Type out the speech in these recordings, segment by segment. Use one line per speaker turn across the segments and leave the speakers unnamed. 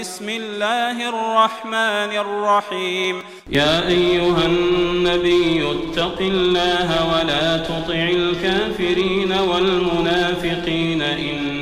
بسم الله الرحمن الرحيم يا أيها النبي اتق الله ولا تطع الكافرين والمنافقين إن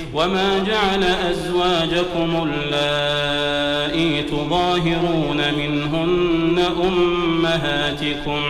وما جعل أزواجكم اللائي تظاهرون منهن أمهاتكم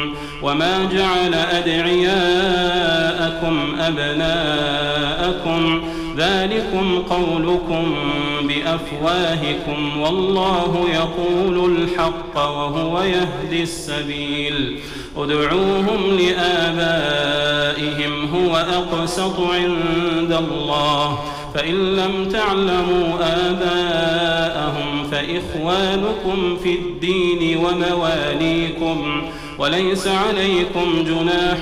وما جعل أدعياءكم أبناءكم ذلكم قولكم بأفواهكم والله يقول الحق وهو يهدي السبيل ادعوهم لآبائهم هو أقسط عند الله فإن لم تعلموا آباءهم فإخوانكم في الدين ومواليكم وليس عليكم جناح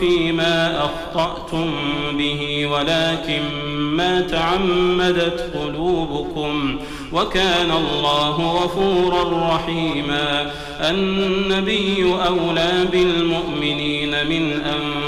فيما أخطأتم به ولكن ما تعمدت قلوبكم وكان الله غفورا رحيما النبي أولى بالمؤمنين من أنفسهم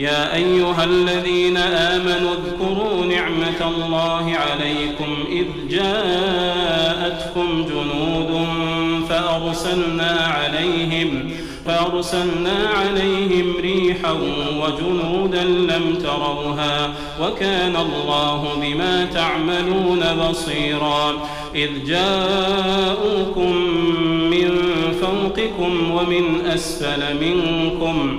يا أيها الذين آمنوا اذكروا نعمة الله عليكم إذ جاءتكم جنود فأرسلنا عليهم فأرسلنا عليهم ريحا وجنودا لم تروها وكان الله بما تعملون بصيرا إذ جاءوكم من فوقكم ومن أسفل منكم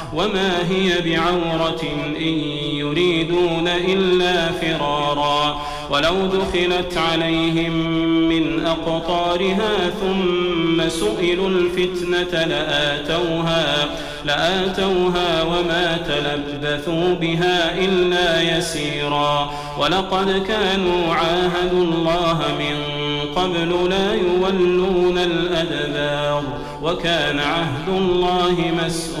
وما هي بعورة إن يريدون إلا فرارا ولو دخلت عليهم من أقطارها ثم سئلوا الفتنة لآتوها لآتوها وما تلبثوا بها إلا يسيرا ولقد كانوا عاهدوا الله من قبل لا يولون الأدبار وكان عهد الله مسؤولا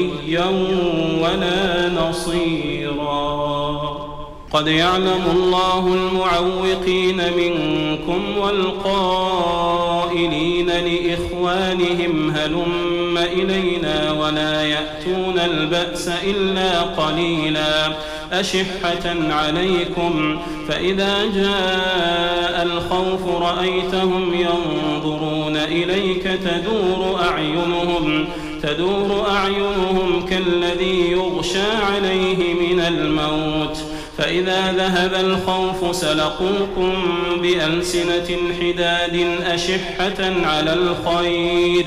وليا ولا نصيرا قد يعلم الله المعوقين منكم والقائلين لإخوانهم هلم إلينا ولا يأتون البأس إلا قليلا أشحة عليكم فإذا جاء الخوف رأيتهم ينظرون إليك تدور أعينهم تدور أعينهم كالذي يغشى عليه من الموت فإذا ذهب الخوف سلقوكم بألسنة حداد أشحة على الخير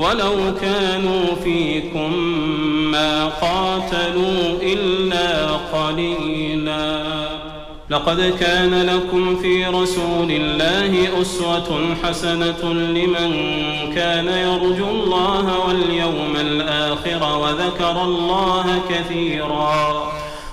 ولو كانوا فيكم ما قاتلوا إلا قليلا لقد كان لكم في رسول الله أسوة حسنة لمن كان يرجو الله واليوم الآخر وذكر الله كثيراً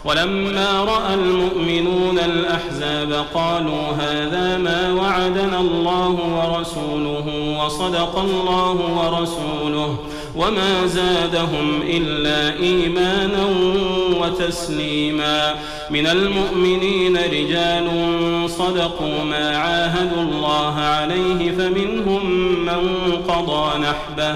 ولما رأى المؤمنون الأحزاب قالوا هذا ما وعدنا الله ورسوله وصدق الله ورسوله وما زادهم إلا إيمانا وتسليما من المؤمنين رجال صدقوا ما عاهدوا الله عليه فمنهم من قضى نحبه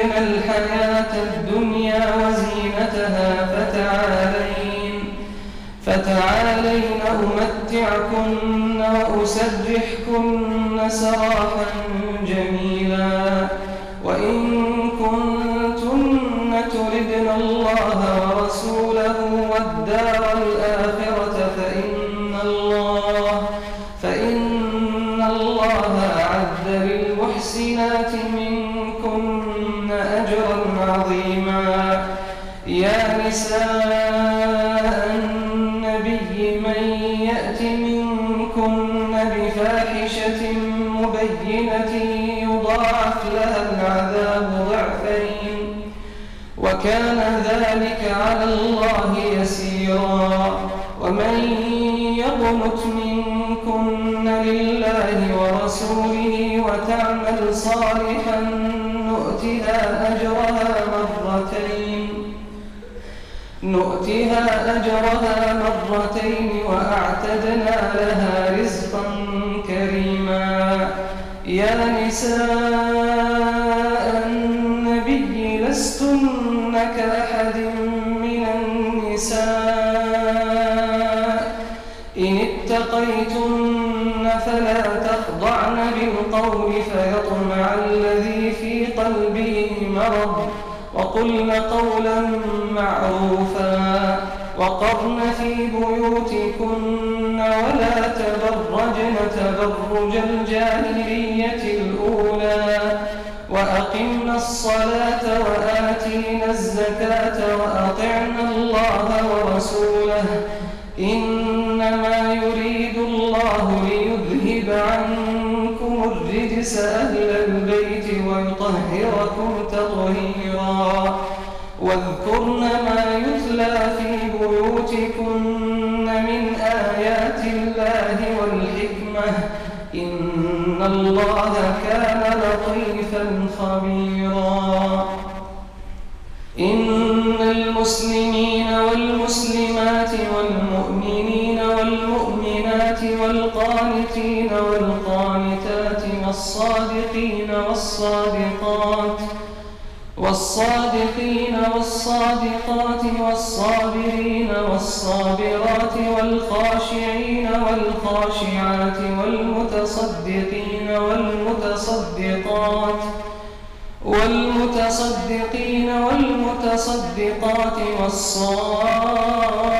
يحبن الحياة الدنيا وزينتها فتعالين فتعالين أمتعكن وأسرحكن سراحا جميلا نساء النبي من يأت منكن بفاحشة مبينة يضاعف لها العذاب ضعفين وكان ذلك على الله يسيرا ومن يقنت منكن لله ورسوله وتعمل صالحا نؤتها أجرها نؤتها أجرها مرتين وأعتدنا لها رزقا كريما يا نساء النبي لستن كأحد من النساء إن اتقيتن فلا تخضعن بالقول فيرضى وقلن قولا معروفا وقرن في بيوتكن ولا تبرجن تبرج الجاهلية الأولى وأقمنا الصلاة وآتينا الزكاة وأطعنا الله ورسوله إنما يريد الله لي ليجلس أهل البيت ويطهركم تطهيرا واذكرن ما يتلى في بيوتكن من آيات الله والحكمة إن الله كان لطيفا خبيرا والصادقين والصادقات والصادقين والصادقات والصابرين والصابرات والخاشعين والخاشعات والمتصدقين والمتصدقات والمتصدقين والمتصدقات والصائمين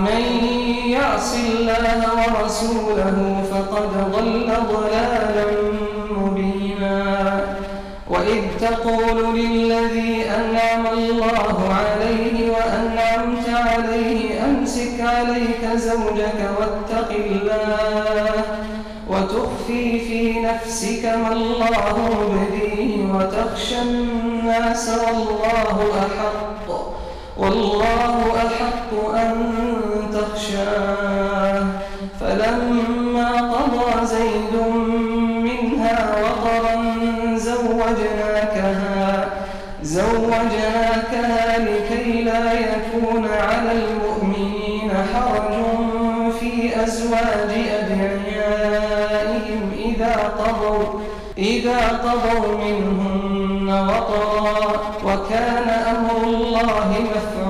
ومن يعص الله ورسوله فقد ضل ضلالا مبينا وإذ تقول للذي أنعم الله عليه وأنعمت عليه أمسك عليك زوجك واتق الله وتخفي في نفسك ما الله مبديه وتخشى الناس والله أحق والله أحق أن فلما قضى زيد منها وطرا زوجناكها زوجناكها لكي لا يكون على المؤمنين حرج في أزواج أدعيائهم إذا قضوا إذا قضوا منهن وطرا وكان أمر الله مفعولا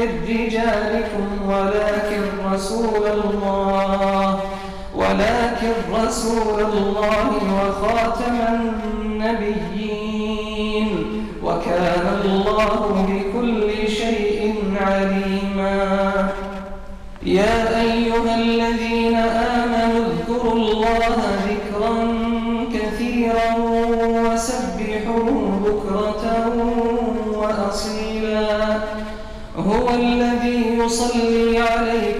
من رجالكم ولكن رسول الله ولكن رسول الله وخاتم النبيين وكان الله بكل شيء عليما يا أيها يصلي عليك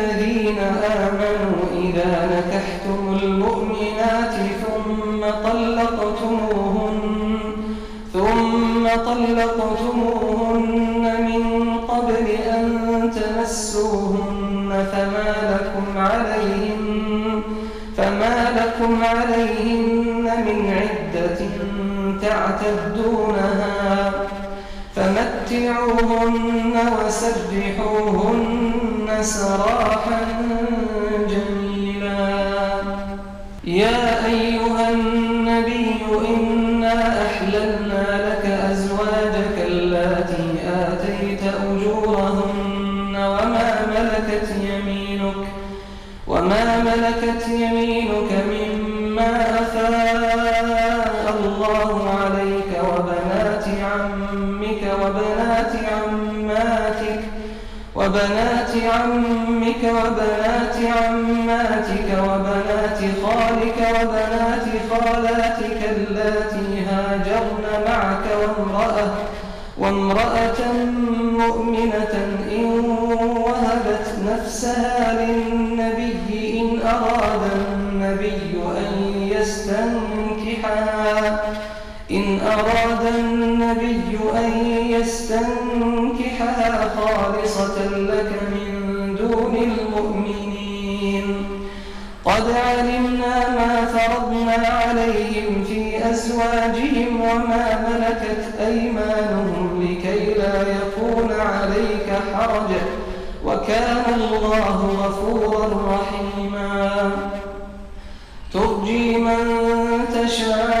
يعتدونها فمتعوهن وسرحوهن سراحا وبنات عمك وبنات عماتك وبنات خالك وبنات خالاتك اللاتي هاجرن معك وامرأة, وامرأة مؤمنة إن وهبت نفسها للنبي إن أراد النبي أن يستنكحها إن أراد النبي أن يستنكحها خالصة لك من دون المؤمنين قد علمنا ما فرضنا عليهم في أزواجهم وما ملكت أيمانهم لكي لا يكون عليك حرج وكان الله غفورا رحيما ترجي من تشاء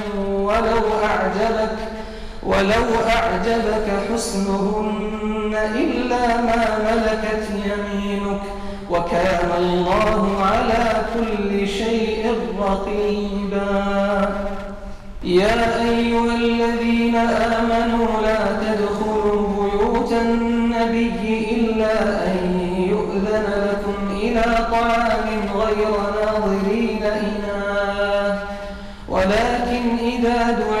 ولو أعجبك حسنهن إلا ما ملكت يمينك وكان الله على كل شيء رقيبا يا أيها الذين آمنوا لا تدخلوا بيوت النبي إلا أن يؤذن لكم إلى طعام غير ناظرين إناه ولكن إذا دعيتم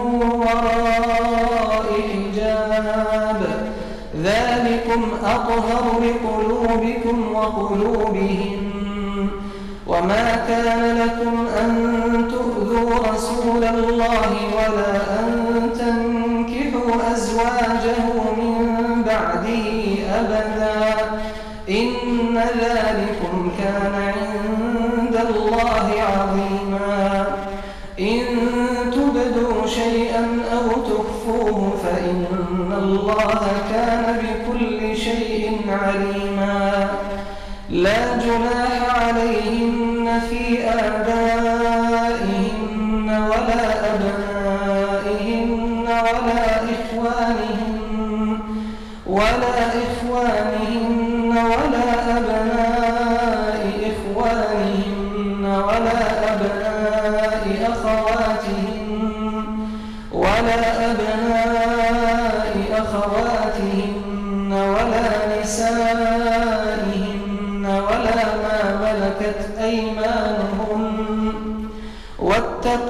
ذلكم أطهر لقلوبكم وقلوبهم وما كان لكم أن تؤذوا رسول الله ولا أن تنكحوا أزواجه من بعده أبدا إن ذلكم كان عند الله عظيما إن تبدوا شيئا أو تخفوه فإن الله كان عليما لا جناح عليهم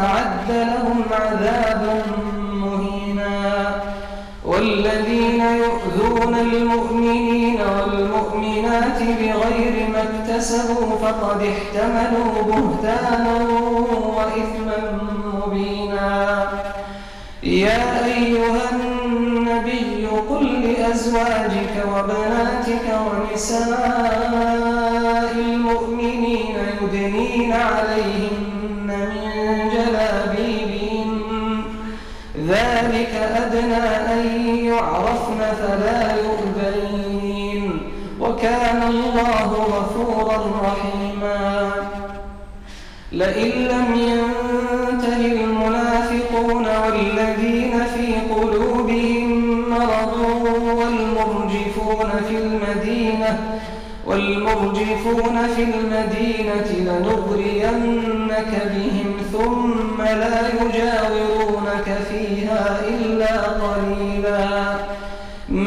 أعد لهم عذابا مهينا والذين يؤذون المؤمنين والمؤمنات بغير ما اكتسبوا فقد احتملوا بهتانا وإثما مبينا يا أيها النبي قل لأزواجك وبناتك ونساء المؤمنين يدنين عليهم فلا يؤذين وكان الله غفورا رحيما لئن لم ينته المنافقون والذين في قلوبهم مرض والمرجفون في المدينة والمرجفون في المدينة لنغرينك بهم ثم لا يجاورونك فيها إلا قليلاً